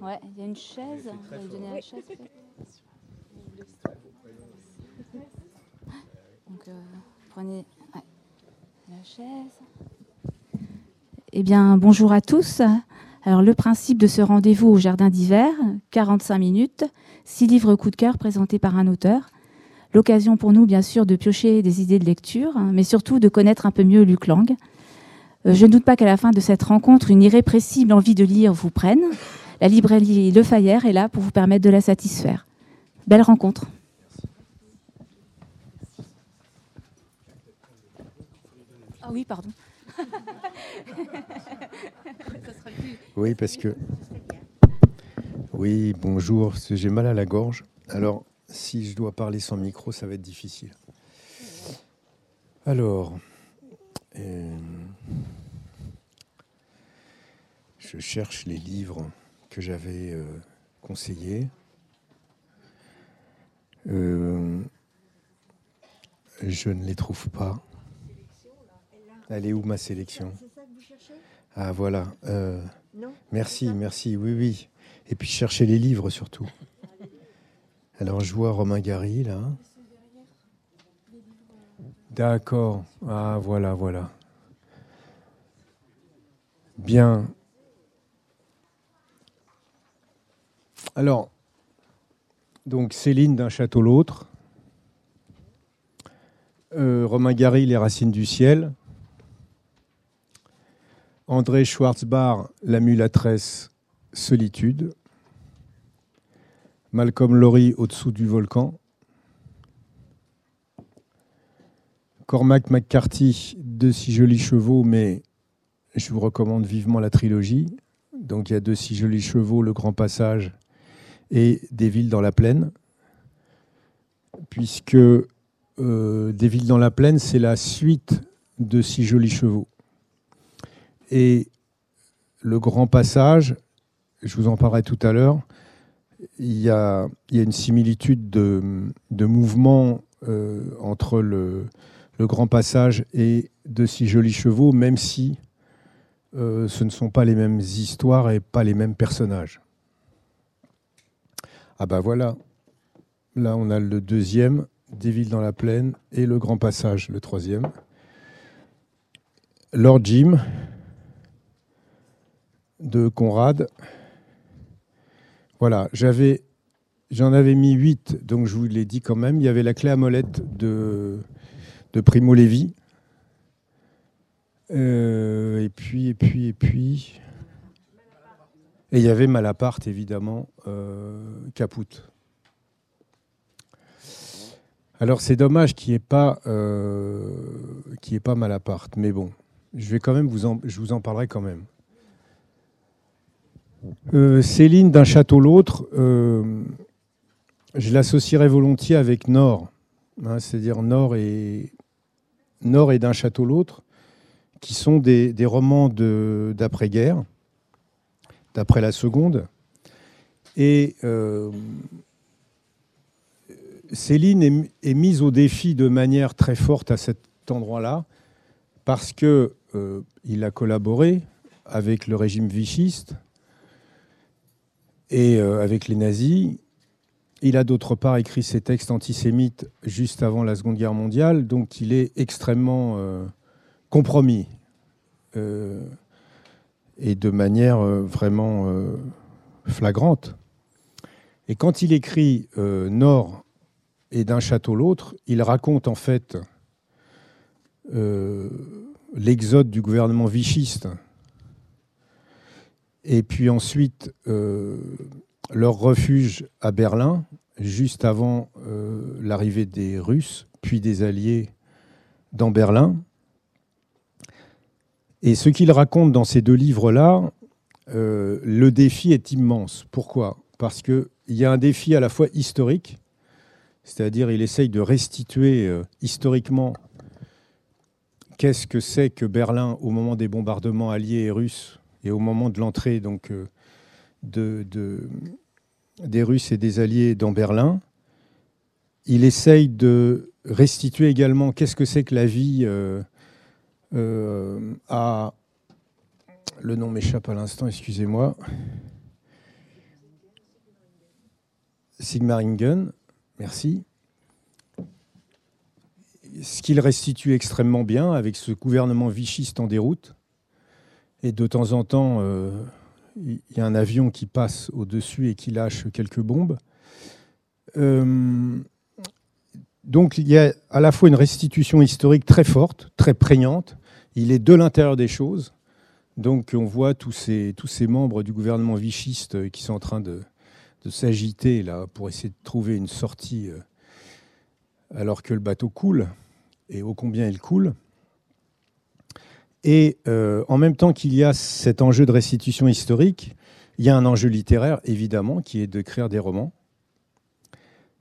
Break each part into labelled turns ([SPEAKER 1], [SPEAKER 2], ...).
[SPEAKER 1] Ouais, il y a une chaise. On va donner la chaise. Donc, euh, prenez ouais, la chaise. Eh bien, bonjour à tous. Alors, le principe de ce rendez-vous au Jardin d'hiver, 45 minutes, six livres coup de cœur présentés par un auteur. L'occasion pour nous, bien sûr, de piocher des idées de lecture, mais surtout de connaître un peu mieux Luc Lang. Je ne doute pas qu'à la fin de cette rencontre, une irrépressible envie de lire vous prenne. La librairie Le Fayère est là pour vous permettre de la satisfaire. Belle rencontre. Ah oui, pardon.
[SPEAKER 2] Oui, parce que. Oui, bonjour, j'ai mal à la gorge. Alors, si je dois parler sans micro, ça va être difficile. Alors, euh, je cherche les livres que j'avais euh, conseillés. Euh, je ne les trouve pas. Elle est où ma sélection?
[SPEAKER 3] C'est ça que vous cherchez?
[SPEAKER 2] Ah voilà. Merci, merci, oui, oui. Et puis chercher les livres surtout. Alors je vois Romain Gary là. D'accord. Ah voilà, voilà. Bien. Alors, donc Céline d'un château l'autre. Euh, Romain Gary, Les racines du ciel. André Schwarzbach, La mulâtresse, Solitude. Malcolm Lowry, Au-dessous du volcan. Cormac McCarthy, De si jolis chevaux, mais je vous recommande vivement la trilogie. Donc il y a De si jolis chevaux, Le Grand Passage et Des villes dans la plaine. Puisque euh, Des villes dans la plaine, c'est la suite de Si jolis chevaux. Et le grand passage, je vous en parlerai tout à l'heure, il y a, une similitude de, de mouvement euh, entre le, le grand passage et de si jolis chevaux, même si euh, ce ne sont pas les mêmes histoires et pas les mêmes personnages. Ah bah voilà, là on a le deuxième, Des villes dans la plaine, et le grand passage, le troisième. Lord Jim, de Conrad. Voilà, j'avais, j'en avais mis huit, donc je vous l'ai dit quand même. Il y avait la clé à molette de, de Primo Levi. Euh, et puis, et puis, et puis. Et il y avait Malaparte, évidemment, euh, Caput. Alors c'est dommage qu'il n'y ait pas, euh, n'y ait pas Malaparte, mais bon, je vais quand même vous en, je vous en parlerai quand même. Euh, Céline d'un château l'autre, euh, je l'associerais volontiers avec Nord, hein, c'est-à-dire Nord et, Nord et d'un château l'autre, qui sont des, romans d'après-guerre, d'après la seconde. Et euh, Céline est, est mise au défi de manière très forte à cet endroit-là, parce que euh, il a collaboré avec le régime vichiste et euh, avec les nazis. Il a d'autre part écrit ses textes antisémites juste avant la Seconde Guerre mondiale, donc il est extrêmement euh, compromis euh, et de manière euh, vraiment flagrante. Et quand il écrit Nord et d'un château l'autre, il raconte en fait l'exode du gouvernement vichiste et puis ensuite leur refuge à Berlin, juste avant euh, l'arrivée des Russes, puis des Alliés dans Berlin. Et ce qu'il raconte dans ces deux livres-là, euh, le défi est immense. Pourquoi? Parce qu'il y a un défi à la fois historique, c'est-à-dire il essaye de restituer euh, historiquement qu'est-ce que c'est que Berlin au moment des bombardements alliés et russes et au moment de l'entrée donc de, de- des Russes et des Alliés dans Berlin. Il essaye de restituer également qu'est-ce que c'est que la vie euh, euh, à le nom m'échappe à l'instant, excusez-moi. Sigmaringen, merci. Ce qu'il restitue extrêmement bien avec ce gouvernement vichiste en déroute. Et de temps en temps, euh, il y a un avion qui passe au-dessus et qui lâche quelques bombes. Euh, donc il y a à la fois une restitution historique très forte, très prégnante. Il est de l'intérieur des choses. Donc on voit tous ces, membres du gouvernement vichiste qui sont en train de, s'agiter là pour essayer de trouver une sortie euh, alors que le bateau coule et ô combien il coule. Et euh, en même temps qu'il y a cet enjeu de restitution historique, il y a un enjeu littéraire évidemment qui est créer des romans.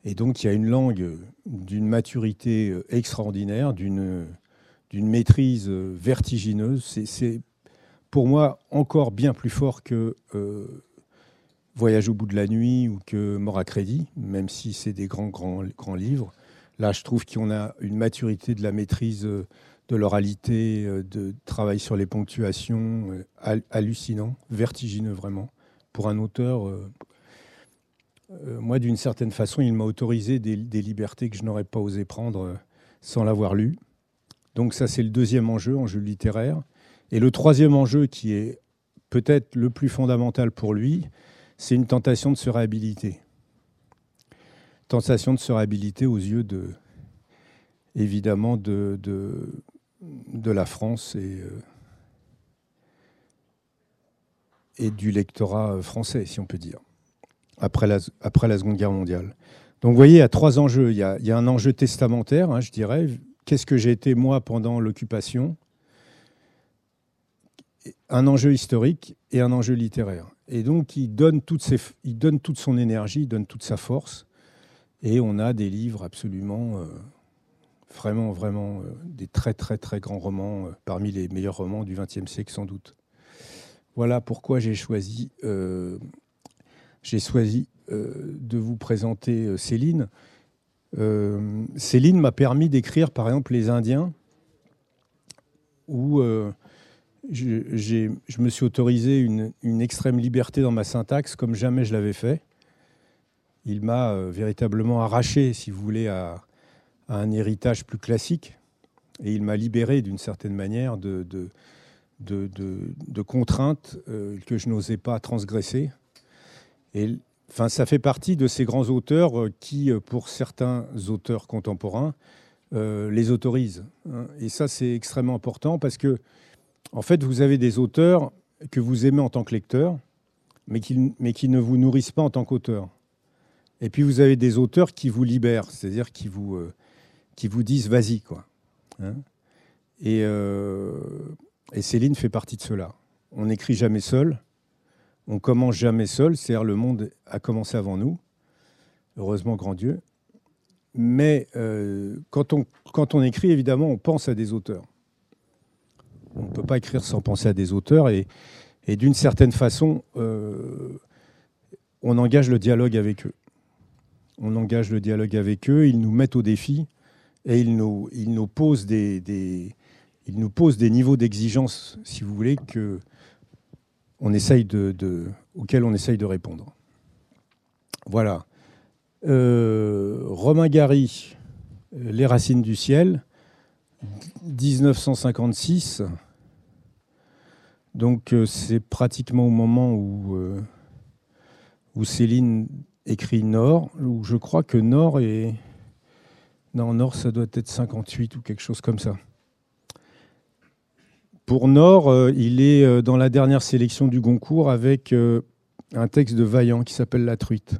[SPEAKER 2] Et donc il y a une langue d'une maturité euh, extraordinaire, d'une maîtrise vertigineuse. C'est pour moi encore bien plus fort que Voyage au bout de la nuit ou que Mort à crédit, même si c'est des grands livres. Là, je trouve qu'on a une maturité de la maîtrise euh, de l'oralité, euh, de travail sur les ponctuations, euh, hallucinant, vertigineux vraiment. Pour un auteur, moi, d'une certaine façon, il m'a autorisé des, libertés que je n'aurais pas osé prendre sans l'avoir lu. Donc ça, c'est le deuxième enjeu, enjeu littéraire. Et le troisième enjeu, qui est peut-être le plus fondamental pour lui, c'est une tentation de se réhabiliter. Tentation de se réhabiliter aux yeux de, évidemment, de, de, la France et, euh, et du lectorat français, si on peut dire, après la, après la Seconde Guerre mondiale. Donc vous voyez, il y a trois enjeux. Il y a, il y a un enjeu testamentaire, hein, je dirais. Qu'est-ce que j'ai été moi pendant l'occupation? Un enjeu historique et un enjeu littéraire. Et donc, il donne, il donne toute son énergie, il donne toute sa force. Et on a des livres absolument, euh, vraiment, vraiment, euh, des très, très, très grands romans, euh, parmi les meilleurs romans du XXe siècle, sans doute. Voilà pourquoi j'ai choisi, j'ai choisi de vous présenter Céline. Céline m'a permis d'écrire, par exemple, Les Indiens, où je, me suis autorisé une, extrême liberté dans ma syntaxe comme jamais je l'avais fait. Il m'a euh, véritablement arraché, si vous voulez, à, un héritage plus classique. Et il m'a libéré d'une certaine manière de, contraintes euh, que je n'osais pas transgresser. Et enfin, ça fait partie de ces grands auteurs euh, qui, pour certains auteurs contemporains, les autorisent. Hein. Et ça, c'est extrêmement important parce que en fait, vous avez des auteurs que vous aimez en tant que lecteur, mais qui, mais qui ne vous nourrissent pas en tant qu'auteur. Et puis vous avez des auteurs qui vous libèrent, c'est-à-dire qui vous, euh, qui vous disent vas-y. quoi. Hein. et, euh, et, Céline fait partie de cela. On n'écrit jamais seul, on commence jamais seul, c'est-à-dire le monde a commencé avant nous, heureusement grand Dieu. Mais euh, quand, on, quand on écrit, évidemment, on pense à des auteurs. On ne peut pas écrire sans penser à des auteurs et, d'une certaine façon, on engage le dialogue avec eux. On engage le dialogue avec eux, ils nous mettent au défi et ils nous, posent, des, niveaux d'exigence, si vous voulez, auxquels on essaye de répondre. Voilà. Euh, Romain Gary, Les racines du ciel, 1956. Donc euh, c'est pratiquement au moment où, euh, où Céline écrit Nord, où je crois que Nord est... Non, Nord, ça doit être 58 ou quelque chose comme ça. Pour Nord, euh, il est dans la dernière sélection du Goncourt avec un texte de Vaillant qui s'appelle La truite.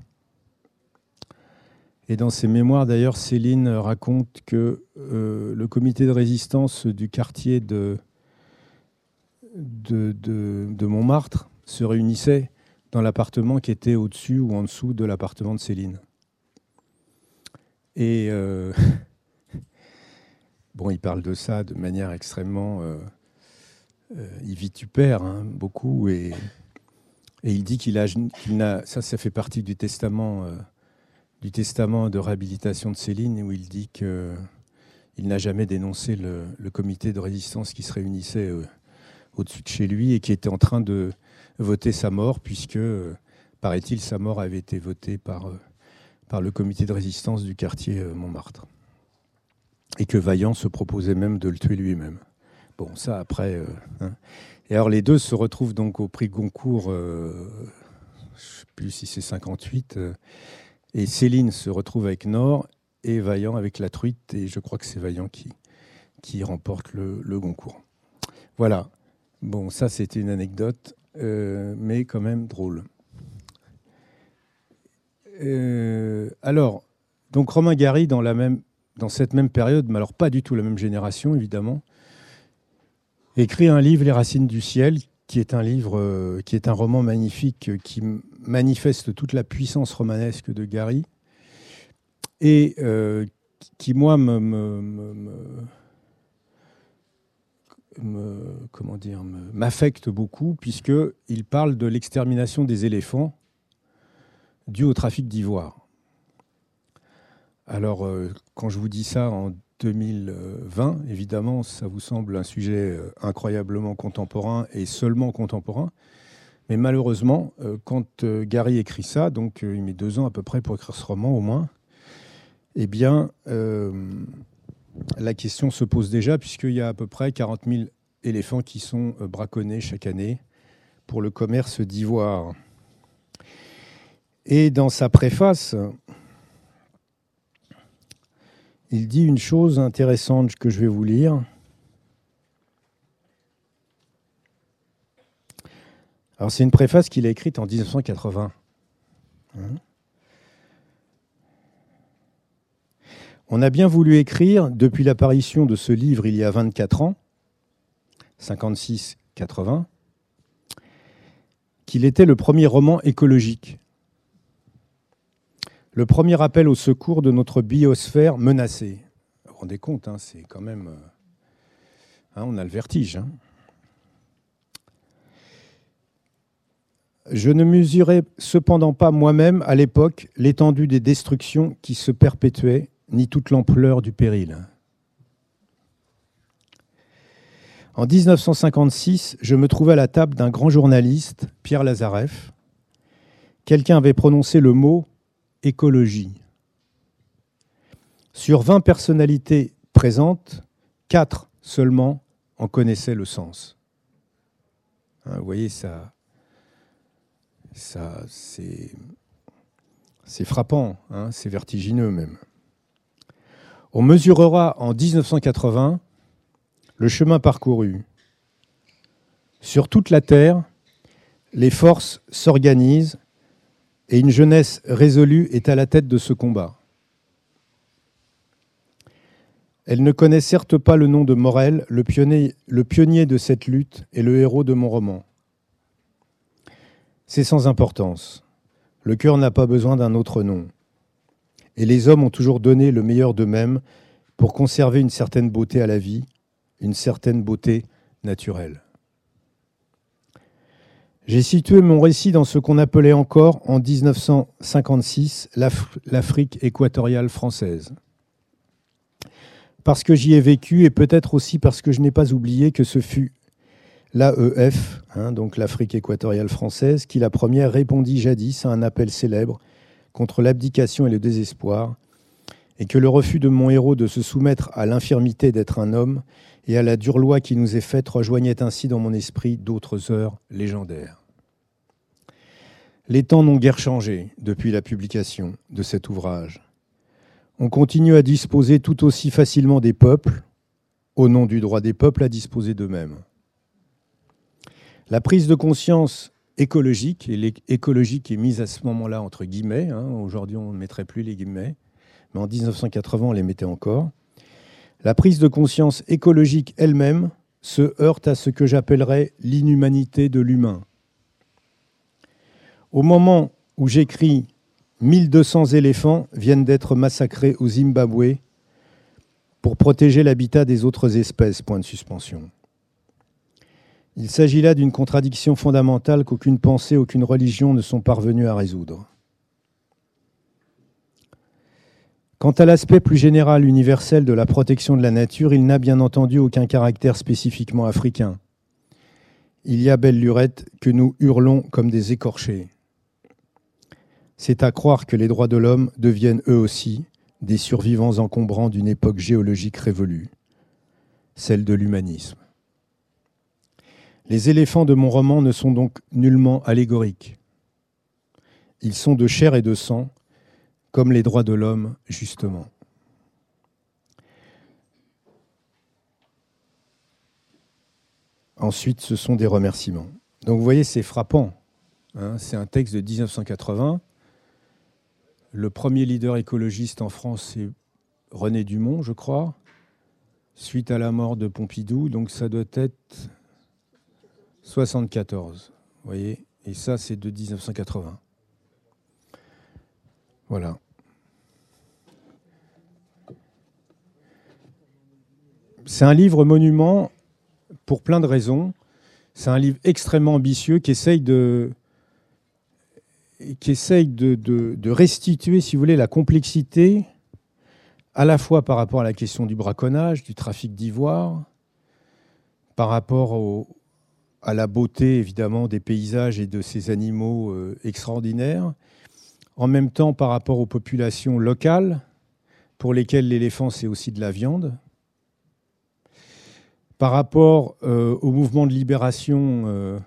[SPEAKER 2] Et dans ses mémoires, d'ailleurs, Céline raconte que le comité de résistance du quartier de, de, Montmartre se réunissaient dans l'appartement qui était au-dessus ou en dessous de l'appartement de Céline. Et euh, bon, il parle de ça de manière extrêmement. Euh, euh il vitupère hein, beaucoup et, et, il dit qu'il a, n'a. Ça, ça fait partie du testament, euh, du testament de réhabilitation de Céline où il dit qu'il n'a jamais dénoncé le, le, comité de résistance qui se réunissait au-dessus de chez lui et qui était en train de voter sa mort, puisque, euh, paraît-il, sa mort avait été votée par, euh, par le comité de résistance du quartier euh, Montmartre. Et que Vaillant se proposait même de le tuer lui-même. Bon, ça après. Hein. Et alors les deux se retrouvent donc au prix Goncourt, je ne sais plus si c'est 58, et Céline se retrouve avec Nord et Vaillant avec La Truite, et je crois que c'est Vaillant qui, qui remporte le, le Goncourt. Voilà. Bon, ça c'était une anecdote, mais quand même drôle. Euh, alors, donc Romain Gary, dans, la même, dans cette même période, mais alors pas du tout la même génération, évidemment, écrit un livre, Les Racines du ciel, qui est un livre, euh, qui est un roman magnifique, euh, qui manifeste toute la puissance romanesque de Gary, et qui, moi, me comment dire, m'affecte beaucoup, puisqu'il parle de l'extermination des éléphants dû au trafic d'ivoire. Alors, euh, quand je vous dis ça en 2020, évidemment, ça vous semble un sujet euh, incroyablement contemporain et seulement contemporain. Mais malheureusement, euh, quand Gary écrit ça, donc il met deux ans à peu près pour écrire ce roman au moins, eh bien, la question se pose déjà, puisqu'il y a à peu près 40 000 éléphants qui sont braconnés chaque année pour le commerce d'ivoire. Et dans sa préface, il dit une chose intéressante que je vais vous lire. Alors c'est une préface qu'il a écrite en 1980. Hein. On a bien voulu écrire, depuis l'apparition de ce livre il y a 24 ans, 56-80, qu'il était le premier roman écologique le premier appel au secours de notre biosphère menacée. Vous vous rendez compte, hein, c'est quand même. Euh, hein, on a le vertige. Hein. Je ne mesurais cependant pas moi-même à l'époque l'étendue des destructions qui se perpétuaient, ni toute l'ampleur du péril. En 1956, je me trouvais à la table d'un grand journaliste, Pierre Lazareff. Quelqu'un avait prononcé le mot écologie. Sur 20 personnalités présentes, 4 seulement en connaissaient le sens. Hein, vous voyez, ça, ça c'est, frappant, hein, c'est vertigineux même. On mesurera en 1980 le chemin parcouru. Sur toute la Terre, les forces s'organisent et une jeunesse résolue est à la tête de ce combat. Elle ne connaît certes pas le nom de Morel, le pionnier, de cette lutte et le héros de mon roman. C'est sans importance. Le cœur n'a pas besoin d'un autre nom. Et les hommes ont toujours donné le meilleur d'eux-mêmes pour conserver une certaine beauté à la vie, une certaine beauté naturelle. J'ai situé mon récit dans ce qu'on appelait encore, en 1956, l'Afrique équatoriale française. Parce que j'y ai vécu et peut-être aussi parce que je n'ai pas oublié que ce fut l'AEF, hein, donc l'Afrique équatoriale française, qui la première répondit jadis à un appel célèbre contre l'abdication et le désespoir, et que le refus de mon héros de se soumettre à l'infirmité d'être un homme et à la dure loi qui nous est faite rejoignait ainsi dans mon esprit d'autres heures légendaires. Les temps n'ont guère changé depuis la publication de cet ouvrage. On continue à disposer tout aussi facilement des peuples, au nom du droit des peuples à disposer d'eux-mêmes. La prise de conscience écologique, et l'écologique est mise à ce moment-là entre guillemets, hein, aujourd'hui on ne mettrait plus les guillemets, mais en 1980 on les mettait encore, la prise de conscience écologique elle-même se heurte à ce que j'appellerais l'inhumanité de l'humain. Au moment où j'écris, 1200 éléphants viennent d'être massacrés au Zimbabwe pour protéger l'habitat des autres espèces. Point de suspension. Il s'agit là d'une contradiction fondamentale qu'aucune pensée, aucune religion ne sont parvenues à résoudre. Quant à l'aspect plus général universel de la protection de la nature, il n'a bien entendu aucun caractère spécifiquement africain. Il y a belle lurette que nous hurlons comme des écorchés. c'est à croire que les droits de l'homme deviennent eux aussi des survivants encombrants d'une époque géologique révolue, celle de l'humanisme. Les éléphants de mon roman ne sont donc nullement allégoriques. Ils sont de chair et de sang, comme les droits de l'homme, justement. Ensuite, ce sont des remerciements. Donc vous voyez, c'est frappant. Hein. c'est un texte de 1980. Le premier leader écologiste en France, c'est René Dumont, je crois, suite à la mort de Pompidou. Donc ça doit être 74. Vous voyez Et ça, c'est de 1980. Voilà. C'est un livre monument pour plein de raisons. C'est un livre extrêmement ambitieux qui essaye de, essaye de, restituer, si vous voulez, la complexité, à la fois par rapport à la question du braconnage, du trafic d'ivoire, par rapport au, à la beauté, évidemment, des paysages et de ces animaux euh, extraordinaires, en même temps par rapport aux populations locales, pour lesquelles l'éléphant, c'est aussi de la viande, par rapport euh, au mouvement de libération euh,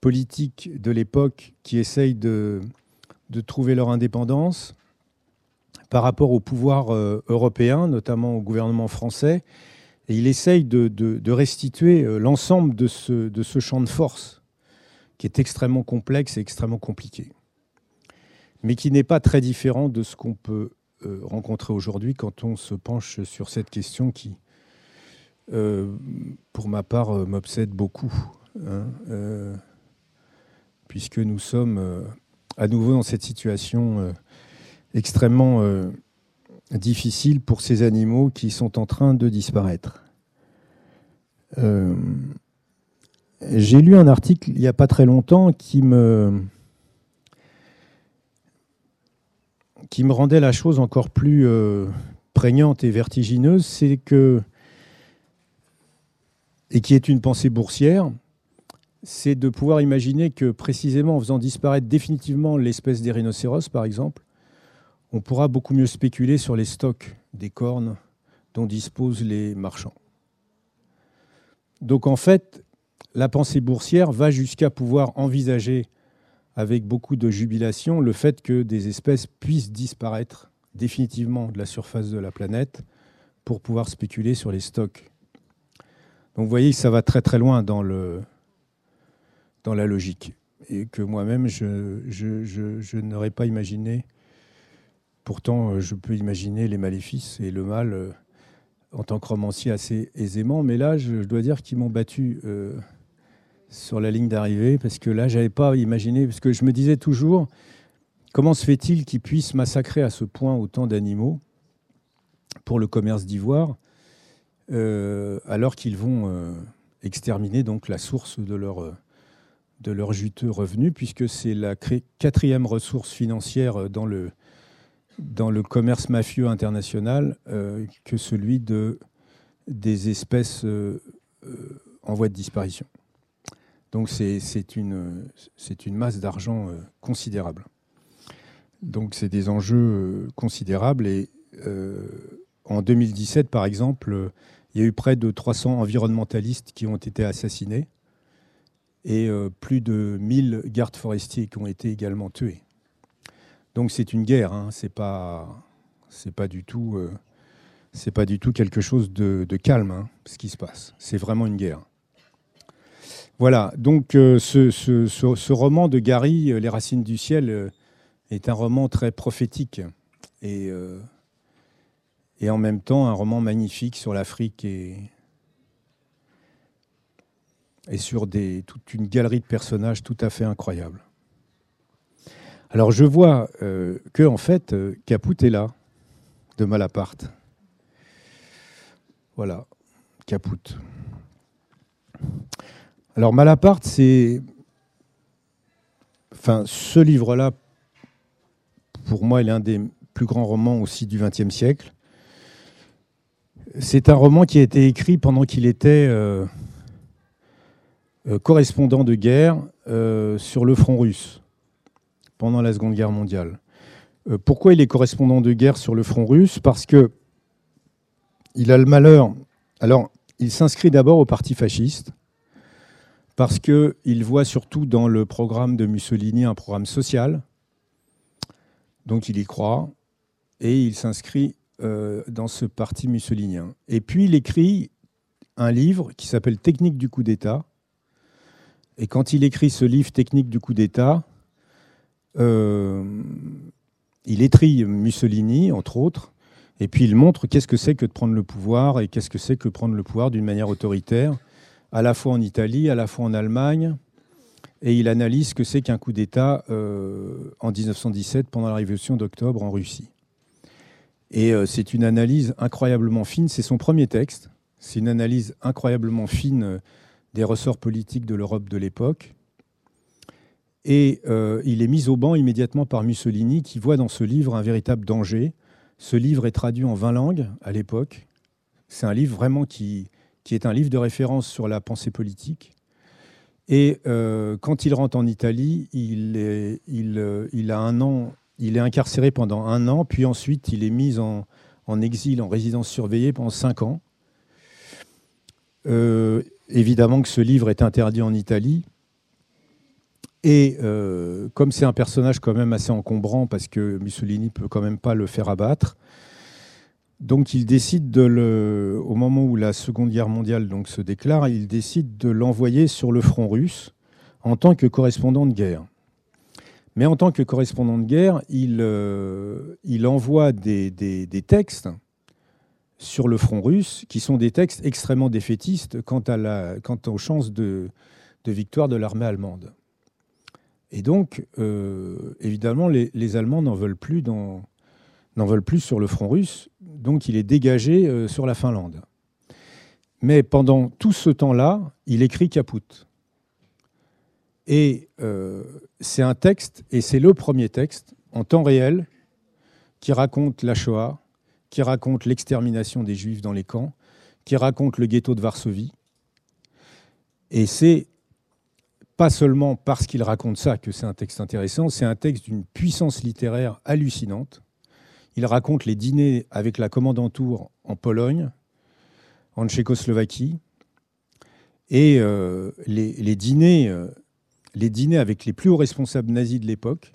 [SPEAKER 2] politique de l'époque qui essayent de, de, trouver leur indépendance, par rapport au pouvoir européen, notamment au gouvernement français, et il essaye de, restituer l'ensemble de ce, champ de force qui est extrêmement complexe et extrêmement compliqué, mais qui n'est pas très différent de ce qu'on peut rencontrer aujourd'hui quand on se penche sur cette question qui, euh, pour ma part, euh, m'obsède beaucoup, hein, euh, puisque nous sommes à nouveau dans cette situation extrêmement difficile pour ces animaux qui sont en train de disparaître. J'ai lu un article il n'y a pas très longtemps qui me, qui me rendait la chose encore plus prégnante et vertigineuse, c'est que et qui est une pensée boursière, c'est de pouvoir imaginer que précisément en faisant disparaître définitivement l'espèce des rhinocéros, par exemple, on pourra beaucoup mieux spéculer sur les stocks des cornes dont disposent les marchands. Donc en fait, la pensée boursière va jusqu'à pouvoir envisager avec beaucoup de jubilation le fait que des espèces puissent disparaître définitivement de la surface de la planète pour pouvoir spéculer sur les stocks donc vous voyez que ça va très très loin dans, la logique. Et que moi-même, je, n'aurais pas imaginé. Pourtant, je peux imaginer les maléfices et le mal euh, en tant que romancier assez aisément. Mais là, je, dois dire qu'ils m'ont battu euh, sur la ligne d'arrivée parce que là, j'avais pas imaginé. Parce que je me disais toujours, comment se fait-il qu'ils puissent massacrer à ce point autant d'animaux pour le commerce d'ivoire euh, alors qu'ils vont euh, exterminer donc la source de leur, euh, de juteux revenus, puisque c'est la quatrième ressource financière dans le, dans le commerce mafieux international que celui de, des espèces en voie de disparition. Donc c'est une, une masse d'argent considérable. Donc c'est des enjeux considérables et en 2017, par exemple, il y a eu près de 300 environnementalistes qui ont été assassinés et euh, plus de 1000 gardes forestiers qui ont été également tués. Donc c'est une guerre, hein. c'est pas du tout euh, c'est pas du tout quelque chose de, calme hein, ce qui se passe. C'est vraiment une guerre. Voilà, donc euh, ce, roman de Gary, Les Racines du ciel, est un roman très prophétique et et en même temps un roman magnifique sur l'Afrique et, et sur des, toute une galerie de personnages tout à fait incroyables. Alors je vois euh, que en fait euh, Caput est là, de Malaparte. Voilà, Caput. Alors Malaparte, c'est, enfin, ce livre-là, pour moi, est un des plus grands romans aussi du XXe siècle. C'est un roman qui a été écrit pendant qu'il était euh, correspondant de guerre sur le front russe pendant la Seconde Guerre mondiale. Euh, pourquoi il est correspondant de guerre sur le front russe? Parce que il a le malheur. Alors, il s'inscrit d'abord au parti fasciste, parce qu'il voit surtout dans le programme de Mussolini un programme social, donc il y croit, et il s'inscrit euh, dans ce parti mussolinien. Et puis il écrit un livre qui s'appelle Technique du coup d'État. Et quand il écrit ce livre Technique du coup d'État, il étrie Mussolini, entre autres, et puis il montre qu'est-ce que c'est que de prendre le pouvoir et qu'est-ce que c'est que prendre le pouvoir d'une manière autoritaire, à la fois en Italie, à la fois en Allemagne. Et il analyse ce que c'est qu'un coup d'État euh, en 1917 pendant la révolution d'octobre en Russie. Et euh, c'est une analyse incroyablement fine. C'est son premier texte. C'est une analyse incroyablement fine euh, des ressorts politiques de l'Europe de l'époque. Et il est mis au banc immédiatement par Mussolini, qui voit dans ce livre un véritable danger ce livre est traduit en 20 langues à l'époque. C'est un livre vraiment qui, qui est un livre de référence sur la pensée politique. Et euh, quand il rentre en Italie, il, est, il, euh, il, a un an, il est incarcéré pendant un an, puis ensuite il est mis en, en exil, en résidence surveillée pendant cinq ans. Euh, évidemment que ce livre est interdit en Italie. Et euh, comme c'est un personnage quand même assez encombrant, parce que Mussolini peut quand même pas le faire abattre, donc il décide de le, au moment où la Seconde Guerre mondiale donc se déclare, il décide de l'envoyer sur le front russe en tant que correspondant de guerre. Mais en tant que correspondant de guerre, il, euh, il envoie des, des, des, textes sur le front russe qui sont des textes extrêmement défaitistes quant, à la, quant aux chances de, de victoire de l'armée allemande. Et donc, euh, évidemment, les, Allemands n'en veulent plus sur le front russe, donc il est dégagé euh, sur la Finlande. Mais pendant tout ce temps-là, il écrit Caput. Et euh, c'est un texte, et c'est le premier texte en temps réel qui raconte la Shoah, qui raconte l'extermination des Juifs dans les camps, qui raconte le ghetto de Varsovie. Et c'est pas seulement parce qu'il raconte ça que c'est un texte intéressant, c'est un texte d'une puissance littéraire hallucinante. Il raconte les dîners avec la commandanture en Pologne, en Tchécoslovaquie, et euh, les, dîners, euh, les dîners avec les plus hauts responsables nazis de l'époque.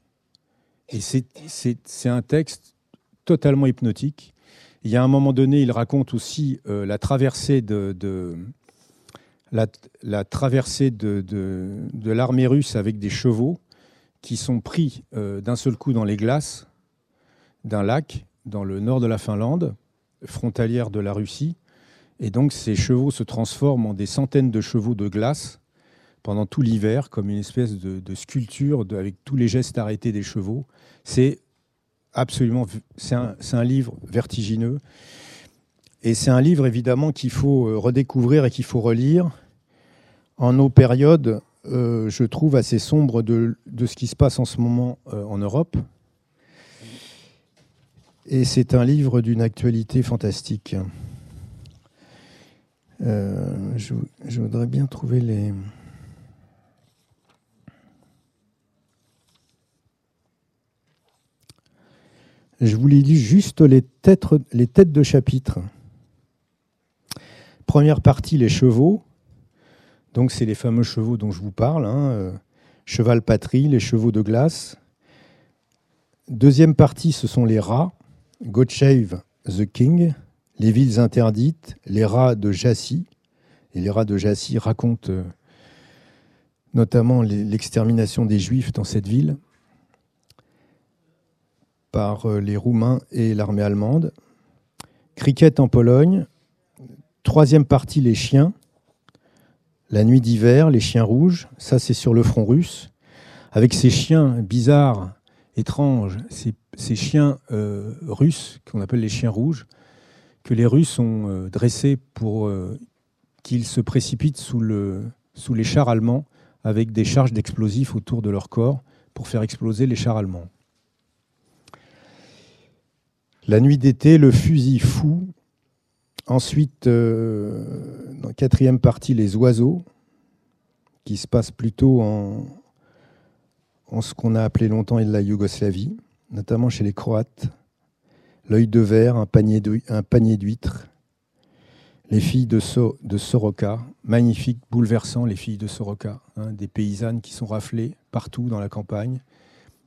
[SPEAKER 2] Et c'est un texte totalement hypnotique. Il y a un moment donné, il raconte aussi euh, la traversée de, la, traversée de, l'armée russe avec des chevaux qui sont pris euh, d'un seul coup dans les glaces d'un lac dans le nord de la Finlande, frontalière de la Russie. Et donc ces chevaux se transforment en des centaines de chevaux de glace pendant tout l'hiver, comme une espèce de, sculpture avec tous les gestes arrêtés des chevaux. C'est absolument, c'est un livre vertigineux. Et c'est un livre évidemment qu'il faut euh, redécouvrir et qu'il faut relire en nos périodes, euh, je trouve, assez sombres de, ce qui se passe en ce moment euh, en Europe. Et c'est un livre d'une actualité fantastique. je, voudrais bien trouver les... Je vous lis juste les têtes, les têtes de chapitre. Première partie, les chevaux. Donc, c'est les fameux chevaux dont je vous parle. Hein, euh, cheval patrie, les chevaux de glace. Deuxième partie, ce sont les rats. Godshave the King. Les villes interdites, les rats de Jassy. Et les rats de Jassy racontent euh, notamment l'extermination des Juifs dans cette ville par euh, les Roumains et l'armée allemande. Cricket en Pologne, Troisième partie, les chiens. La nuit d'hiver, les chiens rouges. Ça, c'est sur le front russe. Avec ces chiens bizarres, étranges, ces, chiens euh, russes qu'on appelle les chiens rouges, que les Russes ont euh, dressés pour euh, qu'ils se précipitent sous, le, sous les chars allemands avec des charges d'explosifs autour de leur corps pour faire exploser les chars allemands. La nuit d'été, le fusil fou Ensuite, euh, dans la quatrième partie, les oiseaux, qui se passe plutôt en, ce qu'on a appelé longtemps la Yougoslavie. notamment chez les Croates. L'œil de verre, un panier d'huîtres. Les filles de, Soroka, magnifiques, bouleversant, les filles de Soroka, hein, des paysannes qui sont raflées partout dans la campagne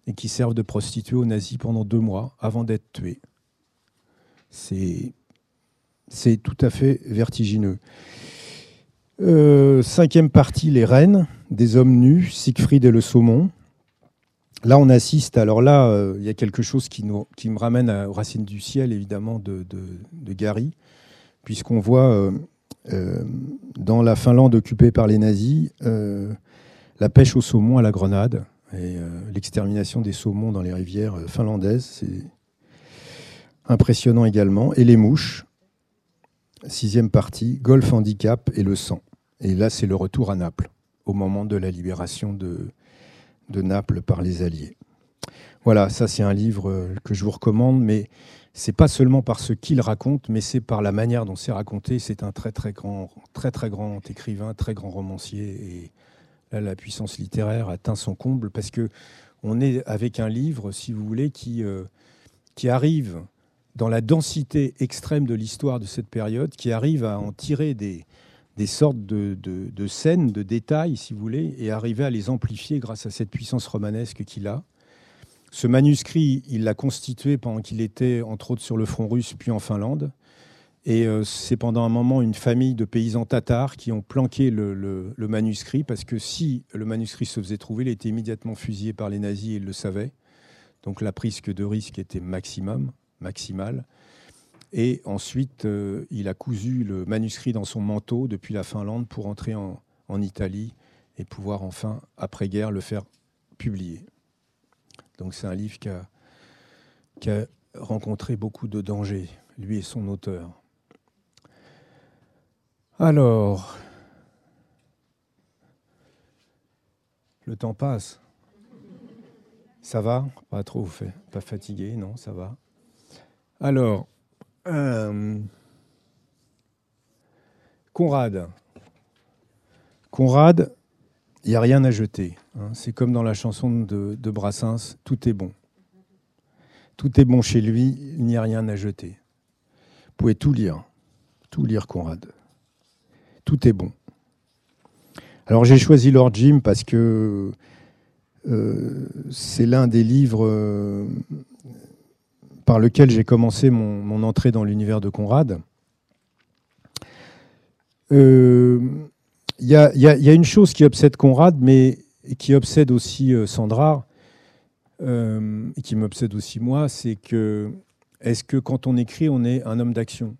[SPEAKER 2] et qui servent de prostituées aux nazis pendant deux mois avant d'être tuées. C'est tout à fait vertigineux. Euh, cinquième partie, les reines, des hommes nus, Siegfried et le saumon. Là, on assiste. Alors là, euh, il y a quelque chose qui, me ramène aux racines du ciel, évidemment, de, de, Gary, puisqu'on voit euh, dans la Finlande occupée par les nazis la pêche au saumon à la grenade et l'extermination des saumons dans les rivières finlandaises. C'est impressionnant également. Et les mouches. Sixième partie, golf handicap et le sang. Et là, c'est le retour à Naples, au moment de la libération de, de Naples par les Alliés. Voilà, ça c'est un livre que je vous recommande, mais c'est pas seulement par ce qu'il raconte, mais c'est par la manière dont c'est raconté. C'est un très très grand, très très grand écrivain, très grand romancier, et là la puissance littéraire atteint son comble parce que on est avec un livre, si vous voulez, qui euh, qui arrive dans la densité extrême de l'histoire de cette période, qui arrive à en tirer des, sortes de, scènes, de détails, si vous voulez, et arriver à les amplifier grâce à cette puissance romanesque qu'il a. Ce manuscrit, il l'a constitué pendant qu'il était, entre autres, sur le front russe, puis en Finlande. Et euh, c'est pendant un moment une famille de paysans tatars qui ont planqué le, le, manuscrit, parce que si le manuscrit se faisait trouver, il était immédiatement fusillé par les nazis et ils le savaient. Donc la prise de risque était maximum maximale. Et ensuite, euh, il a cousu le manuscrit dans son manteau depuis la Finlande pour entrer en, Italie et pouvoir enfin, après-guerre, le faire publier. Donc c'est un livre qui a, qui a rencontré beaucoup de dangers, lui et son auteur. Alors, le temps passe. Ça va? Pas trop, pas fatigué, non, ça va. Alors, euh, Conrad. Conrad, il n'y a rien à jeter. Hein. C'est comme dans la chanson de, Brassens, tout est bon. Tout est bon chez lui, il n'y a rien à jeter. Vous pouvez tout lire, tout lire Conrad. Tout est bon. Alors j'ai choisi Lord Jim parce que euh, c'est l'un des livres euh, par lequel j'ai commencé mon, entrée dans l'univers de Conrad. Il euh, y, a une chose qui obsède Conrad, mais qui obsède aussi euh, Sandra, euh, et qui m'obsède aussi moi, c'est que est-ce que quand on écrit, on est un homme d'action?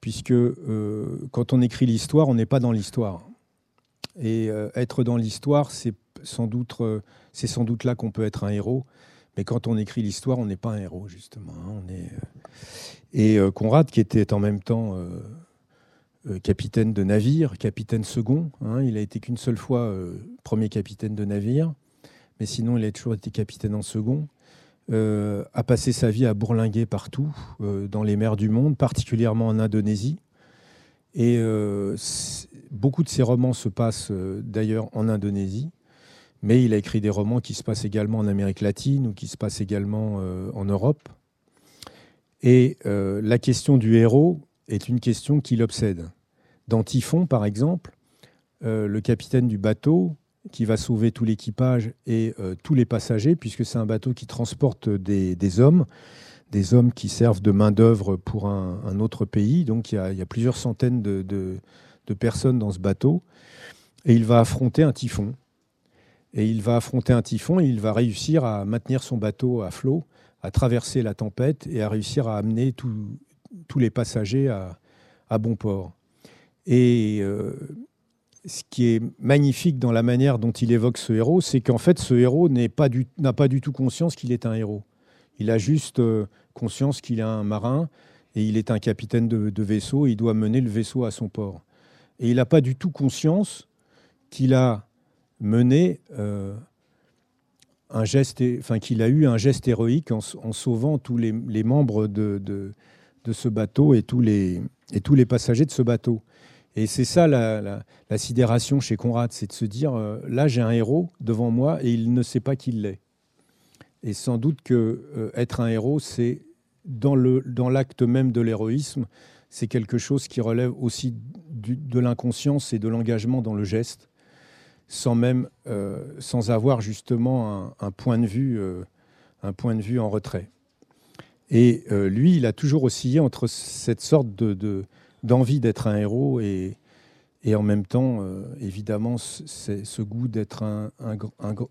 [SPEAKER 2] Puisque quand on écrit l'histoire, on n'est pas dans l'histoire. Et être dans l'histoire, c'est sans doute, c'est sans doute là qu'on peut être un héros. Mais quand on écrit l'histoire, on n'est pas un héros, justement. Hein. On est... Euh, et euh, Conrad, qui était en même temps euh, capitaine de navire, capitaine second, hein, il a été qu'une seule fois premier capitaine de navire, mais sinon il a toujours été capitaine en second. a passé sa vie à bourlinguer partout, dans les mers du monde, particulièrement en Indonésie. Et beaucoup de ses romans se passent d'ailleurs en Indonésie. Mais il a écrit des romans qui se passent également en Amérique latine ou qui se passent également euh, en Europe. Et euh, la question du héros est une question qui l'obsède. Dans Typhon, par exemple, euh, le capitaine du bateau qui va sauver tout l'équipage et tous les passagers, puisque c'est un bateau qui transporte des, hommes, des hommes qui servent de main-d'œuvre pour un, autre pays. Donc il y, a, plusieurs centaines de, de personnes dans ce bateau. Et il va affronter un typhon et il va affronter un typhon et il va réussir à maintenir son bateau à flot, à traverser la tempête et à réussir à amener tous les passagers à, bon port. Et euh, ce qui est magnifique dans la manière dont il évoque ce héros, c'est qu'en fait, ce héros n'a pas, du, tout conscience qu'il est un héros. Il a juste euh, conscience qu'il est un marin et il est un capitaine de, de vaisseau et il doit mener le vaisseau à son port. Et il n'a pas du tout conscience qu'il a mené euh, un geste, enfin qu'il a eu un geste héroïque en, sauvant tous les, membres de, de, ce bateau et tous les, et tous les passagers de ce bateau. Et c'est ça la, sidération chez Conrad, c'est de se dire euh, là j'ai un héros devant moi et il ne sait pas qui il est. Et sans doute que être un héros, c'est dans l'acte dans même de l'héroïsme, c'est quelque chose qui relève aussi de l'inconscience et de l'engagement dans le geste, sans même, sans avoir justement un, point de vue, un point de vue en retrait. Et lui, il a toujours oscillé entre cette sorte de d'envie d'être un héros et, en même temps, euh, évidemment, ce goût d'être un,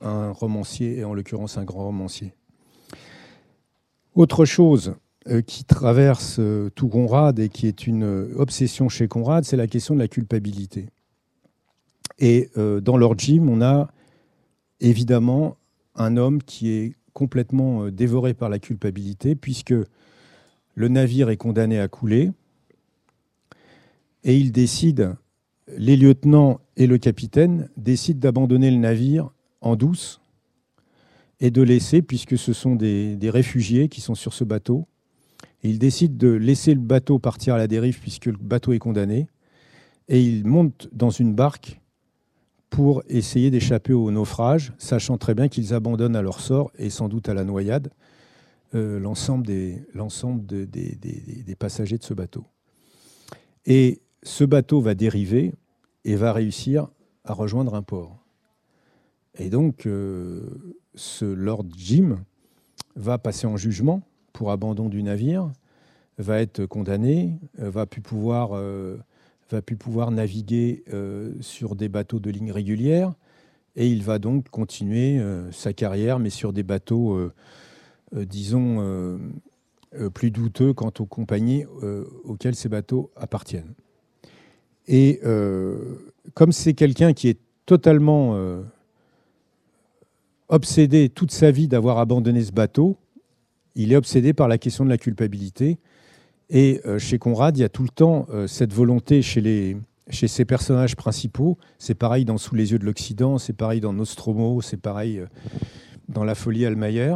[SPEAKER 2] un, romancier, et en l'occurrence un grand romancier. Autre chose euh, qui traverse euh, tout Conrad et qui est une obsession chez Conrad, c'est la question de la culpabilité. Et dans leur gym, on a évidemment un homme qui est complètement dévoré par la culpabilité, puisque le navire est condamné à couler, et il décide, les lieutenants et le capitaine décident d'abandonner le navire en douce et de laisser, puisque ce sont des, réfugiés qui sont sur ce bateau, et ils décident de laisser le bateau partir à la dérive puisque le bateau est condamné, et ils montent dans une barque pour essayer d'échapper au naufrage, sachant très bien qu'ils abandonnent à leur sort et sans doute à la noyade euh, l'ensemble des, passagers de ce bateau. Et ce bateau va dériver et va réussir à rejoindre un port. Et donc, euh, ce Lord Jim va passer en jugement pour abandon du navire, va être condamné, euh, va plus pouvoir, va plus pouvoir naviguer sur des bateaux de ligne régulière, et il va donc continuer sa carrière, mais sur des bateaux, disons, plus douteux quant aux compagnies auxquelles ces bateaux appartiennent. Et euh, comme c'est quelqu'un qui est totalement euh, obsédé toute sa vie d'avoir abandonné ce bateau, il est obsédé par la question de la culpabilité. Et euh, chez Conrad, il y a tout le temps cette volonté chez, les, chez ses personnages principaux. C'est pareil dans Sous les yeux de l'Occident, c'est pareil dans Nostromo, c'est pareil dans La folie Almayer.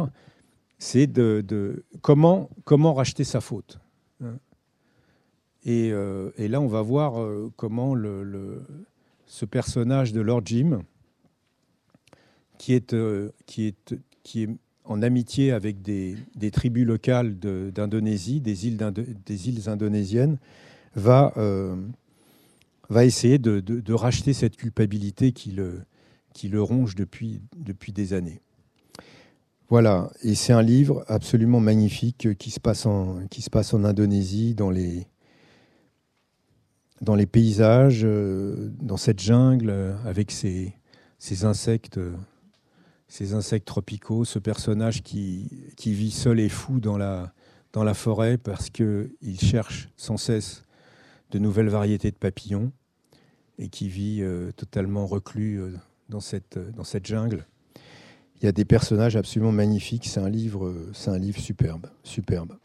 [SPEAKER 2] C'est de, comment, comment racheter sa faute. Hein. Euh, et, là, on va voir euh, comment ce personnage de Lord Jim, qui est, euh, qui est, qui est en amitié avec des, tribus locales d'Indonésie, des îles, indonésiennes, va, va essayer de, racheter cette culpabilité qui le, qui le ronge depuis, depuis des années. Voilà, et c'est un livre absolument magnifique qui se passe en, qui se passe en Indonésie, dans les, dans les paysages, euh, dans cette jungle, euh, avec ces, insectes, euh, ces insectes tropicaux, ce personnage qui, qui vit seul et fou dans la, dans la forêt parce qu'il cherche sans cesse de nouvelles variétés de papillons et qui vit totalement reclus dans, cette, dans cette jungle. Il y a des personnages absolument magnifiques. C'est un livre, c'est un livre superbe, superbe.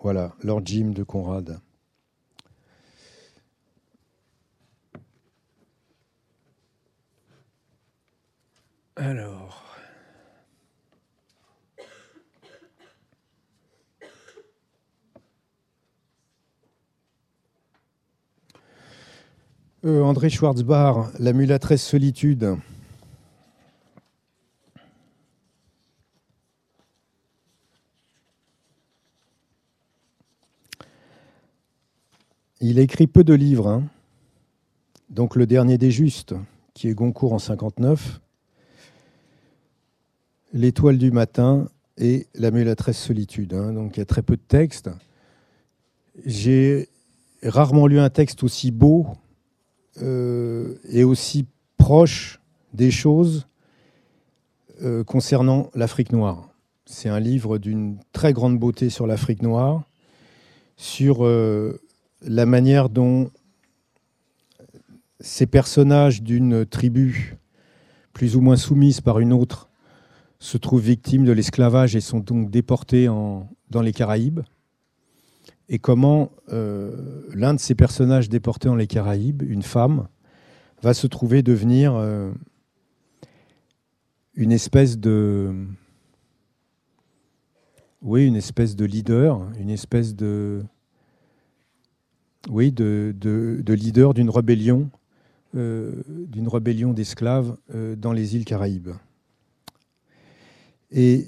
[SPEAKER 2] Voilà, Lord Jim de Conrad. Alors. Euh, André Schwarzbach, La mulâtresse solitude. Il a écrit peu de livres. Hein. Donc le dernier des justes, qui est Goncourt en 59, L'étoile du matin et la mulâtresse solitude. Hein. donc il y a très peu de textes. J'ai rarement lu un texte aussi beau euh, et aussi proche des choses euh, concernant l'Afrique noire. C'est un livre d'une très grande beauté sur l'Afrique noire, sur euh, la manière dont ces personnages d'une tribu plus ou moins soumise par une autre se trouvent victimes de l'esclavage et sont donc déportés dans les Caraïbes. Et comment euh, l'un de ces personnages déportés dans les Caraïbes, une femme, va se trouver devenir euh, une espèce de. Oui, une espèce de leader, une espèce de. Oui, de, de, leader d'une rébellion, euh, d'une rébellion d'esclaves dans les îles Caraïbes. Et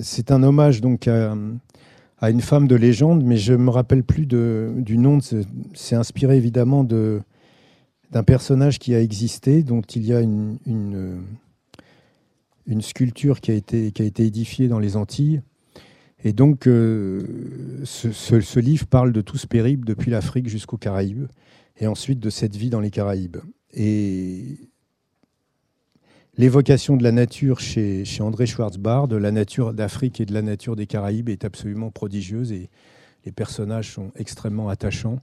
[SPEAKER 2] c'est un hommage donc à, une femme de légende, mais je me rappelle plus du nom. C'est inspiré évidemment d'un personnage qui a existé, dont il y a une, une, sculpture qui a, été, qui a été édifiée dans les Antilles. Et donc, euh, ce, ce, livre parle de tout ce périple depuis l'Afrique jusqu'aux Caraïbes, et ensuite de cette vie dans les Caraïbes. Et l'évocation de la nature chez, André Schwarzbard, de la nature d'Afrique et de la nature des Caraïbes, est absolument prodigieuse, et les personnages sont extrêmement attachants.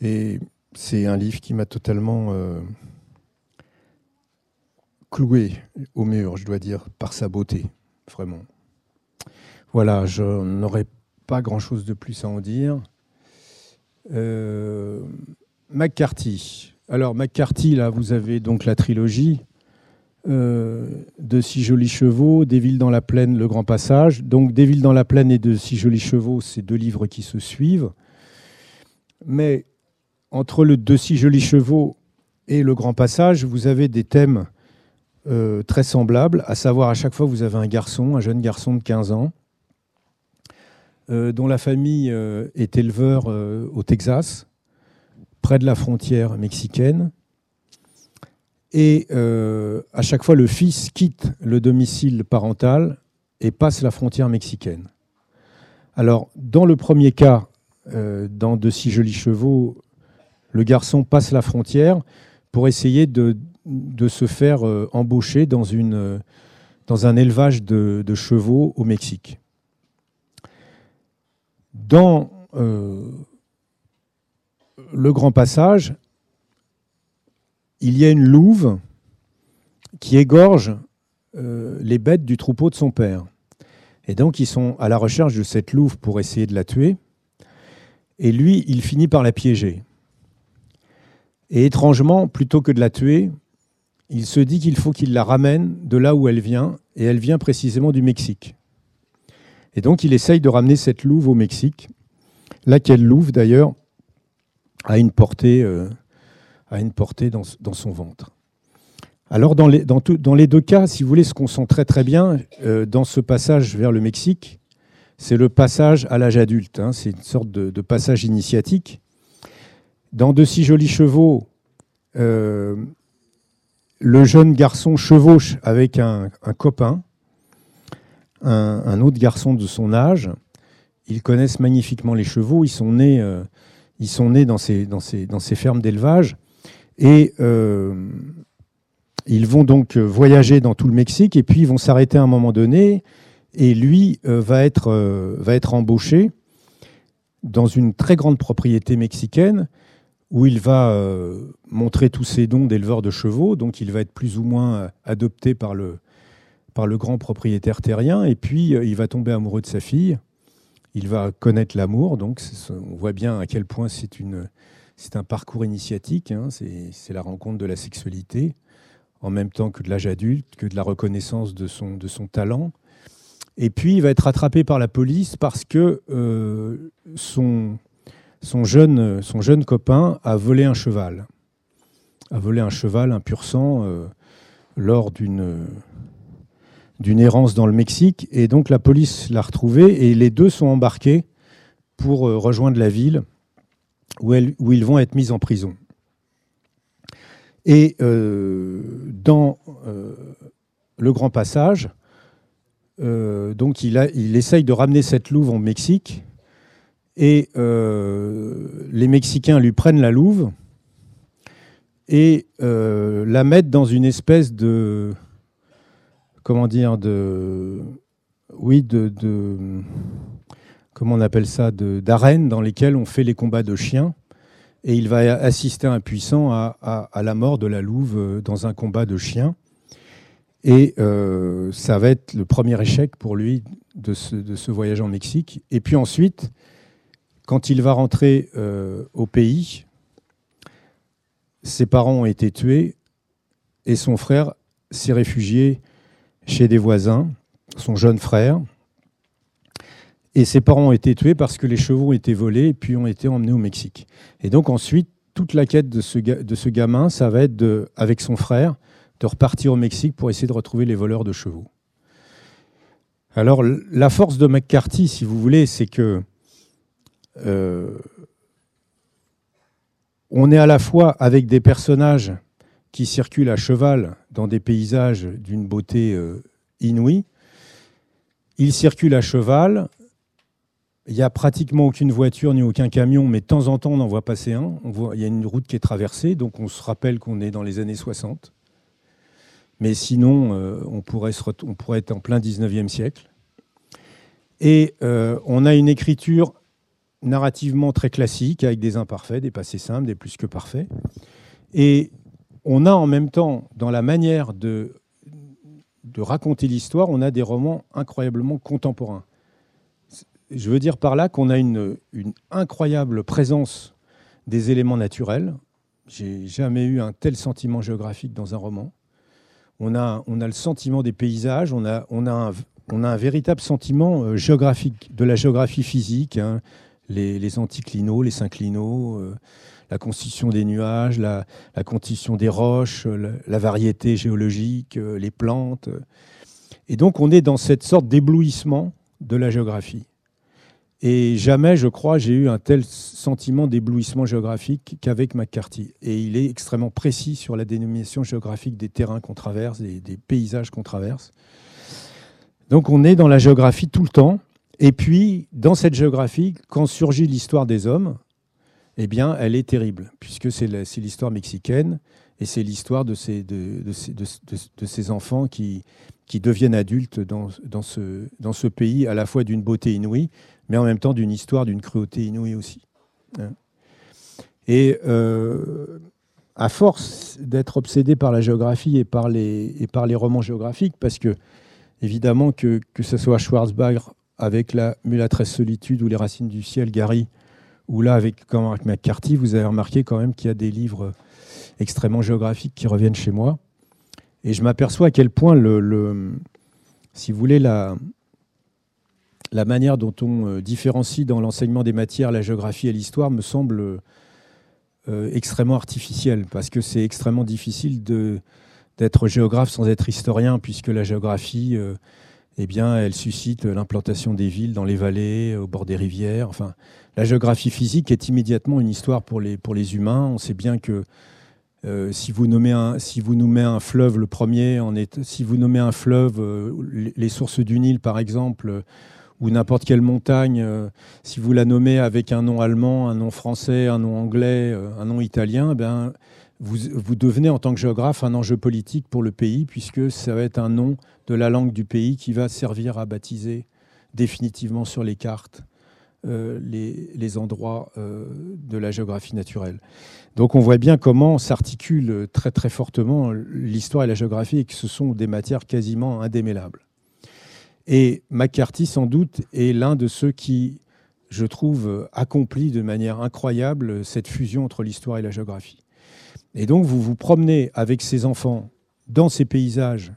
[SPEAKER 2] Et c'est un livre qui m'a totalement euh, cloué au mur, je dois dire, par sa beauté, vraiment. Voilà, je n'aurais pas grand-chose de plus à en dire. Euh, McCarthy. Alors McCarthy, là, vous avez donc la trilogie de Six jolis chevaux, Des villes dans la plaine, Le Grand Passage. Donc Des villes dans la plaine et de Six jolis chevaux, c'est deux livres qui se suivent. Mais entre le De Six jolis chevaux et Le Grand Passage, vous avez des thèmes euh, très semblables, à savoir à chaque fois vous avez un garçon, un jeune garçon de 15 ans, euh, dont la famille euh, est éleveur euh, au Texas, près de la frontière mexicaine. Et à chaque fois, le fils quitte le domicile parental et passe la frontière mexicaine. Alors, dans le premier cas, dans De si jolis chevaux, le garçon passe la frontière pour essayer de, se faire embaucher dans, un élevage de, chevaux au Mexique. Dans euh, le grand passage, il y a une louve qui égorge euh, les bêtes du troupeau de son père. Et donc ils sont à la recherche de cette louve pour essayer de la tuer. Et lui, il finit par la piéger. Et étrangement, plutôt que de la tuer, il se dit qu'il faut qu'il la ramène de là où elle vient, et elle vient précisément du Mexique. Et donc il essaye de ramener cette louve au Mexique, laquelle louve d'ailleurs a une portée, euh, une portée dans, son ventre. Alors dans les, deux cas, si vous voulez, ce qu'on sent très très bien euh, dans ce passage vers le Mexique, c'est le passage à l'âge adulte. Hein. c'est une sorte de, passage initiatique. Dans De si jolis chevaux, euh, le jeune garçon chevauche avec un copain un, autre garçon de son âge. Ils connaissent magnifiquement les chevaux. Ils sont nés, euh, dans ces fermes d'élevage. Et euh, ils vont donc voyager dans tout le Mexique et puis ils vont s'arrêter à un moment donné. Et lui euh, va, être, va être embauché dans une très grande propriété mexicaine où il va montrer tous ses dons d'éleveur de chevaux. Donc il va être plus ou moins adopté par le, par le grand propriétaire terrien, et puis euh, il va tomber amoureux de sa fille. Il va connaître l'amour, donc on voit bien à quel point c'est une, c'est un parcours initiatique. Hein. c'est la rencontre de la sexualité, en même temps que de l'âge adulte, que de la reconnaissance de son, talent. Et puis il va être rattrapé par la police parce que euh, son, jeune, copain a volé un cheval, a volé un cheval, un pur sang, euh, lors d'une d'une errance dans le Mexique. Et donc la police l'a retrouvé et les deux sont embarqués pour euh, rejoindre la ville où, ils vont être mis en prison. Et euh, dans euh, le grand passage, donc il, essaye de ramener cette louve en Mexique et les Mexicains lui prennent la louve et la mettent dans une espèce de comment dire, de, oui, de, comment on appelle ça, d'arènes dans lesquelles on fait les combats de chiens. Et il va assister impuissant à, à, la mort de la louve euh, dans un combat de chiens. Et euh, ça va être le premier échec pour lui de ce, voyage en Mexique. Et puis ensuite, quand il va rentrer euh, au pays, ses parents ont été tués et son frère s'est réfugié chez des voisins, son jeune frère. Et ses parents ont été tués parce que les chevaux ont été volés et puis ont été emmenés au Mexique. Et donc ensuite, toute la quête de ce, gamin, ça va être, avec son frère, de repartir au Mexique pour essayer de retrouver les voleurs de chevaux. Alors, la force de McCarthy, si vous voulez, c'est que euh, on est à la fois avec des personnages qui circulent à cheval dans des paysages d'une beauté euh, inouïe. Ils circulent à cheval. Il n'y a pratiquement aucune voiture ni aucun camion, mais de temps en temps, on en voit passer un. Il y a une route qui est traversée, donc on se rappelle qu'on est dans les années 60. Mais sinon, euh, on, pourrait être en plein 19e siècle. Et euh, on a une écriture narrativement très classique, avec des imparfaits, des passés simples, des plus que parfaits. Et on a en même temps, dans la manière de raconter l'histoire, on a des romans incroyablement contemporains. Je veux dire par là qu'on a une, incroyable présence des éléments naturels. J'ai jamais eu un tel sentiment géographique dans un roman. On a, le sentiment des paysages, on a, a, un, véritable sentiment euh, géographique, de la géographie physique, hein, les, anticlinaux, les synclinaux, euh, la constitution des nuages, la, constitution des roches, la, variété géologique, euh, les plantes. Et donc on est dans cette sorte d'éblouissement de la géographie. Et jamais, je crois, j'ai eu un tel sentiment d'éblouissement géographique qu'avec McCarthy. Et il est extrêmement précis sur la dénomination géographique des terrains qu'on traverse, des, paysages qu'on traverse. Donc on est dans la géographie tout le temps. Et puis, dans cette géographie, quand surgit l'histoire des hommes, eh bien, elle est terrible, puisque c'est l'histoire mexicaine et c'est l'histoire de ces, enfants qui, deviennent adultes dans ce pays, à la fois d'une beauté inouïe, mais en même temps d'une histoire d'une cruauté inouïe aussi. Hein. Et euh, à force d'être obsédé par la géographie et par les, romans géographiques, parce que évidemment que, que ce soit Schwarzbach avec la Mulâtresse solitude ou les racines du ciel, Gary, où là, avec, McCarthy, vous avez remarqué quand même qu'il y a des livres extrêmement géographiques qui reviennent chez moi. Et je m'aperçois à quel point, le, si vous voulez, la, la manière dont on euh, différencie dans l'enseignement des matières la géographie et l'histoire me semble euh, extrêmement artificielle, parce que c'est extrêmement difficile d'être géographe sans être historien, puisque la géographie, euh, eh bien, elle suscite l'implantation des villes dans les vallées, au bord des rivières. Enfin, la géographie physique est immédiatement une histoire pour les, humains. On sait bien que si, vous nommez un, fleuve le premier, est, si vous nommez un fleuve, les sources du Nil par exemple, ou n'importe quelle montagne, euh, si vous la nommez avec un nom allemand, un nom français, un nom anglais, un nom italien, ben, vous, vous, devenez en tant que géographe un enjeu politique pour le pays, puisque ça va être un nom de la langue du pays qui va servir à baptiser définitivement sur les cartes euh, les, endroits euh, de la géographie naturelle. Donc on voit bien comment s'articulent très très fortement l'histoire et la géographie et que ce sont des matières quasiment indémêlables. Et McCarthy, sans doute, est l'un de ceux qui, je trouve, accomplit de manière incroyable cette fusion entre l'histoire et la géographie. Et donc vous vous promenez avec ces enfants dans ces paysages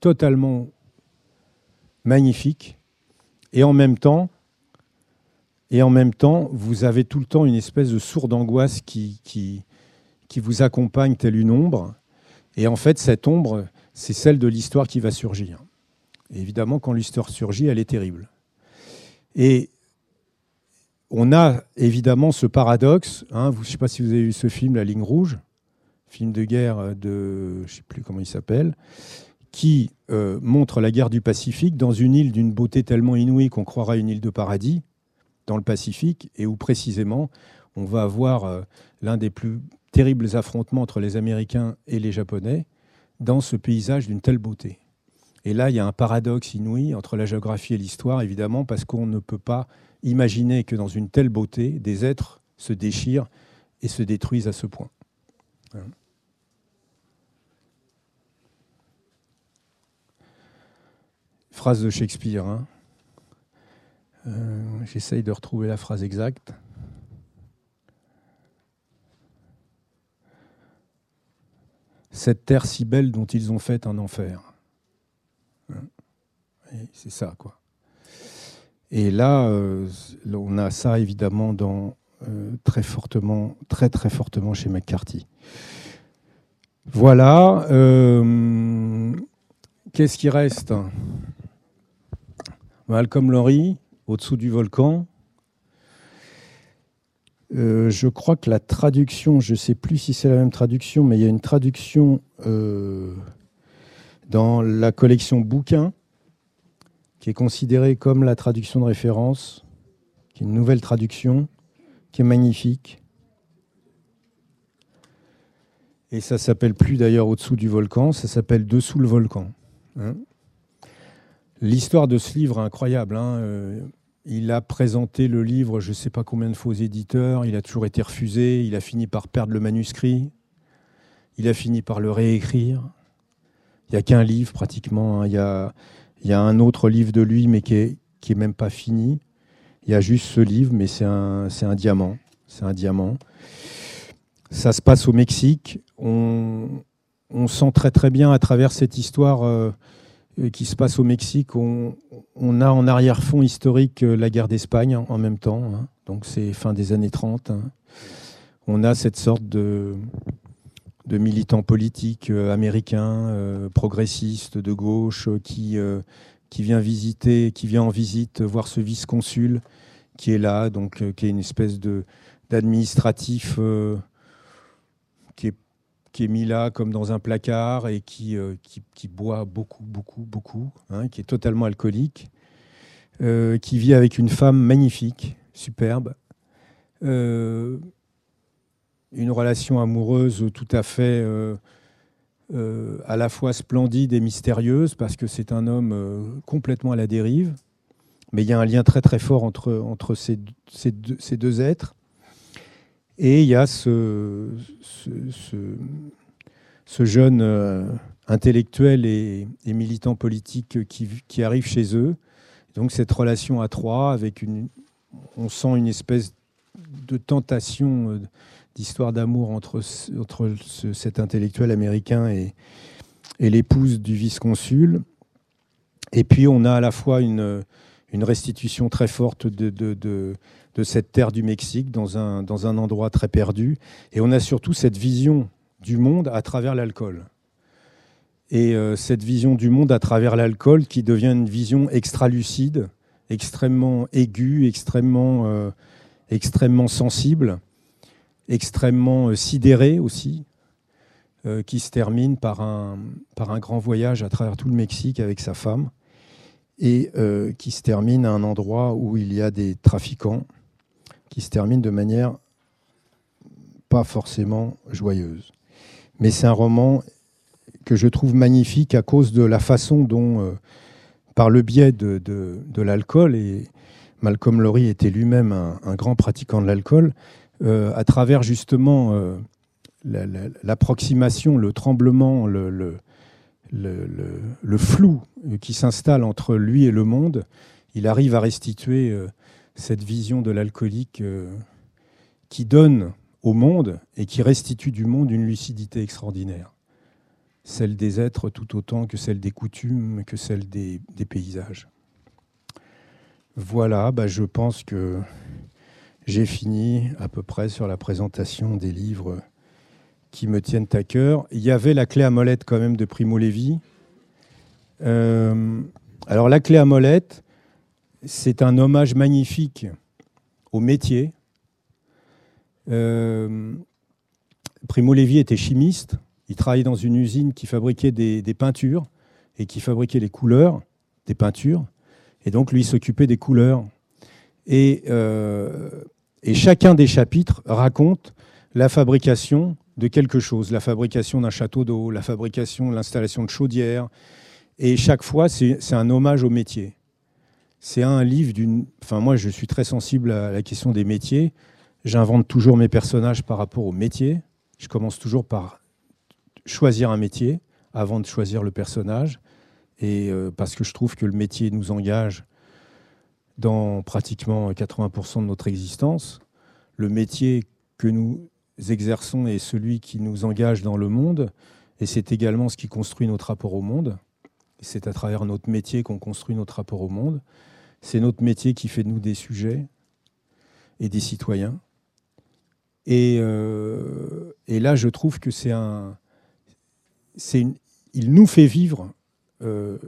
[SPEAKER 2] totalement magnifiques et en même temps et en même temps, vous avez tout le temps une espèce de sourde angoisse qui, qui, qui vous accompagne telle une ombre. Et en fait, cette ombre, c'est celle de l'histoire qui va surgir. Évidemment, quand l'histoire surgit, elle est terrible. Et on a évidemment ce paradoxe. Hein, je ne sais pas si vous avez vu ce film, La ligne rouge, film de guerre de, je ne sais plus comment il s'appelle, qui euh, montre la guerre du Pacifique dans une île d'une beauté tellement inouïe qu'on croirait une île de paradis dans le Pacifique et où précisément on va avoir euh, l'un des plus terribles affrontements entre les Américains et les Japonais dans ce paysage d'une telle beauté. Et là, il y a un paradoxe inouï entre la géographie et l'histoire, évidemment, parce qu'on ne peut pas imaginer que dans une telle beauté, des êtres se déchirent et se détruisent à ce point. Phrase de Shakespeare. Hein. Euh, j'essaye de retrouver la phrase exacte. Cette terre si belle dont ils ont fait un enfer. C'est ça, quoi. Et là, euh, on a ça évidemment dans, très fortement, très très fortement chez McCarthy. Voilà. Qu'est-ce qui reste? Malcolm Lowry, au-dessous du volcan. Euh, je crois que la traduction, je ne sais plus si c'est la même traduction, mais il y a une traduction euh, dans la collection bouquins est considérée comme la traduction de référence, qui est une nouvelle traduction, qui est magnifique. Et ça s'appelle plus d'ailleurs au-dessous du volcan, ça s'appelle Dessous le volcan. Hein. L'histoire de ce livre est incroyable. Hein, euh, il a présenté le livre, je ne sais pas combien de faux éditeurs, il a toujours été refusé, il a fini par perdre le manuscrit, il a fini par le réécrire. Il n'y a qu'un livre pratiquement, hein. il, y a, il, y a, un autre livre de lui, mais qui n'est qui est même pas fini. Il y a juste ce livre, mais c'est un, un diamant. C'est un diamant. Ça se passe au Mexique. On, on sent très très bien à travers cette histoire euh, qui se passe au Mexique, on, a en arrière-fond historique euh, la guerre d'Espagne en même temps. Hein. donc c'est fin des années 30. Hein. On a cette sorte de, de militants politiques euh, américains, progressistes, de gauche, qui, qui vient visiter, qui vient en visite voir ce vice-consul qui est là, donc qui est une espèce de d'administratif qui est qui est mis là comme dans un placard et qui, euh, qui, boit beaucoup, beaucoup, beaucoup, hein, qui est totalement alcoolique, euh, qui vit avec une femme magnifique, superbe, euh, une relation amoureuse tout à fait à la fois splendide et mystérieuse parce que c'est un homme complètement à la dérive. Mais il y a un lien très très fort entre, entre ces, ces, deux, êtres. Et il y a ce, ce, jeune euh, intellectuel et, militant politique qui, arrive chez eux. Donc cette relation à trois, avec une, on sent une espèce de tentation euh, d'histoire d'amour entre, cet intellectuel américain et, l'épouse du vice-consul. Et puis on a à la fois une, restitution très forte de, cette terre du Mexique dans un, dans un endroit très perdu. Et on a surtout cette vision du monde à travers l'alcool. Et euh, cette vision du monde à travers l'alcool qui devient une vision extra-lucide, extrêmement aiguë, extrêmement, euh, extrêmement sensible, extrêmement euh, sidérée aussi, qui se termine par un, grand voyage à travers tout le Mexique avec sa femme et qui se termine à un endroit où il y a des trafiquants qui se termine de manière pas forcément joyeuse. Mais c'est un roman que je trouve magnifique à cause de la façon dont, euh, par le biais de, l'alcool, et Malcolm Lowry était lui-même un, grand pratiquant de l'alcool, euh, à travers justement euh, l'approximation, le tremblement, le, flou qui s'installe entre lui et le monde, il arrive à restituer cette vision de l'alcoolique euh, qui donne au monde et qui restitue du monde une lucidité extraordinaire. Celle des êtres tout autant que celle des coutumes, que celle des, paysages. Voilà, bah, je pense que j'ai fini à peu près sur la présentation des livres qui me tiennent à cœur. Il y avait la clé à molette quand même de Primo Levi. Euh, alors la clé à molette, c'est un hommage magnifique au métier. Euh, Primo Levi était chimiste. Il travaillait dans une usine qui fabriquait des, peintures et qui fabriquait les couleurs des peintures. Et donc, lui s'occupait des couleurs. Et, euh, et, chacun des chapitres raconte la fabrication de quelque chose, la fabrication d'un château d'eau, la fabrication, l'installation de chaudières. Et chaque fois, c'est un hommage au métier. C'est un livre d'une. Enfin, moi, je suis très sensible à la question des métiers. J'invente toujours mes personnages par rapport au métier. Je commence toujours par choisir un métier avant de choisir le personnage. Et euh, parce que je trouve que le métier nous engage dans pratiquement 80% de notre existence. Le métier que nous exerçons est celui qui nous engage dans le monde. Et c'est également ce qui construit notre rapport au monde. C'est à travers notre métier qu'on construit notre rapport au monde. C'est notre métier qui fait de nous des sujets et des citoyens. Et, euh, là, je trouve que c'est un. une- il nous fait vivre euh,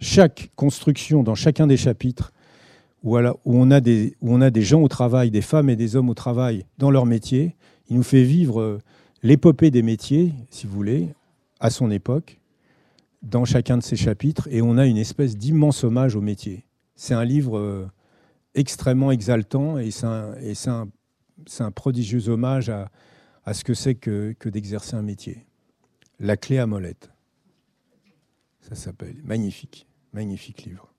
[SPEAKER 2] chaque construction dans chacun des chapitres où, on a des, gens au travail, des femmes et des hommes au travail dans leur métier. Il nous fait vivre euh, l'épopée des métiers, si vous voulez, à son époque, dans chacun de ces chapitres. Et on a une espèce d'immense hommage au métier. C'est un livre euh, extrêmement exaltant et c'est un, un, prodigieux hommage à, à ce que c'est que, que d'exercer un métier. La clé à molette. Ça s'appelle. Magnifique, magnifique livre.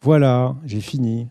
[SPEAKER 2] Voilà, j'ai fini.